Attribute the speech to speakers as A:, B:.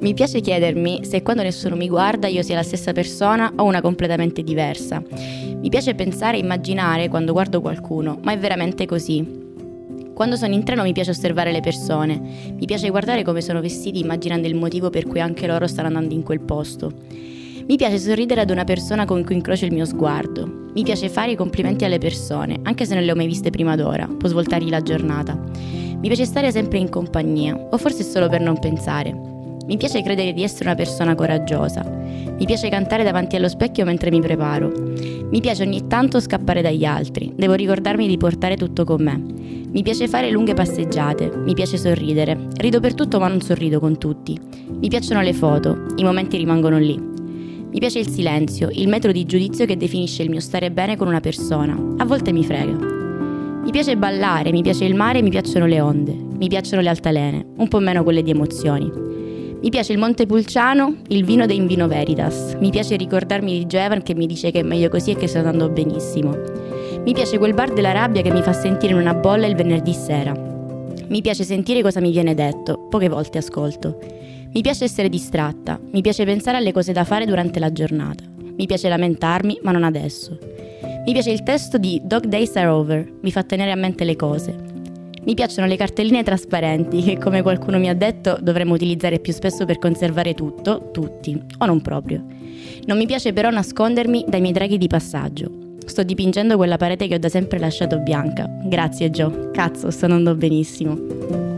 A: Mi piace chiedermi se quando nessuno mi guarda io sia la stessa persona o una completamente diversa. Mi piace pensare e immaginare quando guardo qualcuno, ma è veramente così. Quando sono in treno mi piace osservare le persone, mi piace guardare come sono vestiti immaginando il motivo per cui anche loro stanno andando in quel posto. Mi piace sorridere ad una persona con cui incrocio il mio sguardo. Mi piace fare i complimenti alle persone, anche se non le ho mai viste prima d'ora, può svoltargli la giornata. Mi piace stare sempre in compagnia, o forse solo per non pensare. Mi piace credere di essere una persona coraggiosa. Mi piace cantare davanti allo specchio mentre mi preparo. Mi piace ogni tanto scappare dagli altri. Devo ricordarmi di portare tutto con me. Mi piace fare lunghe passeggiate, mi piace sorridere. Rido per tutto ma non sorrido con tutti. Mi piacciono le foto, i momenti rimangono lì. Mi piace il silenzio, il metro di giudizio che definisce il mio stare bene con una persona. A volte mi frega. Mi piace ballare, mi piace il mare, mi piacciono le onde, mi piacciono le altalene, un po' meno quelle di emozioni. Mi piace il Montepulciano, il vino dei Invino Veritas. Mi piace ricordarmi di Joevan che mi dice che è meglio così e che sta andando benissimo. Mi piace quel bar della rabbia che mi fa sentire in una bolla il venerdì sera. Mi piace sentire cosa mi viene detto, poche volte ascolto. Mi piace essere distratta, mi piace pensare alle cose da fare durante la giornata. Mi piace lamentarmi, ma non adesso. Mi piace il testo di Dog Days Are Over, mi fa tenere a mente le cose. Mi piacciono le cartelline trasparenti che, come qualcuno mi ha detto, dovremmo utilizzare più spesso per conservare tutto, tutti, o non proprio. Non mi piace però nascondermi dai miei draghi di passaggio. Sto dipingendo quella parete che ho da sempre lasciato bianca. Grazie Joe. Cazzo, sto andando benissimo.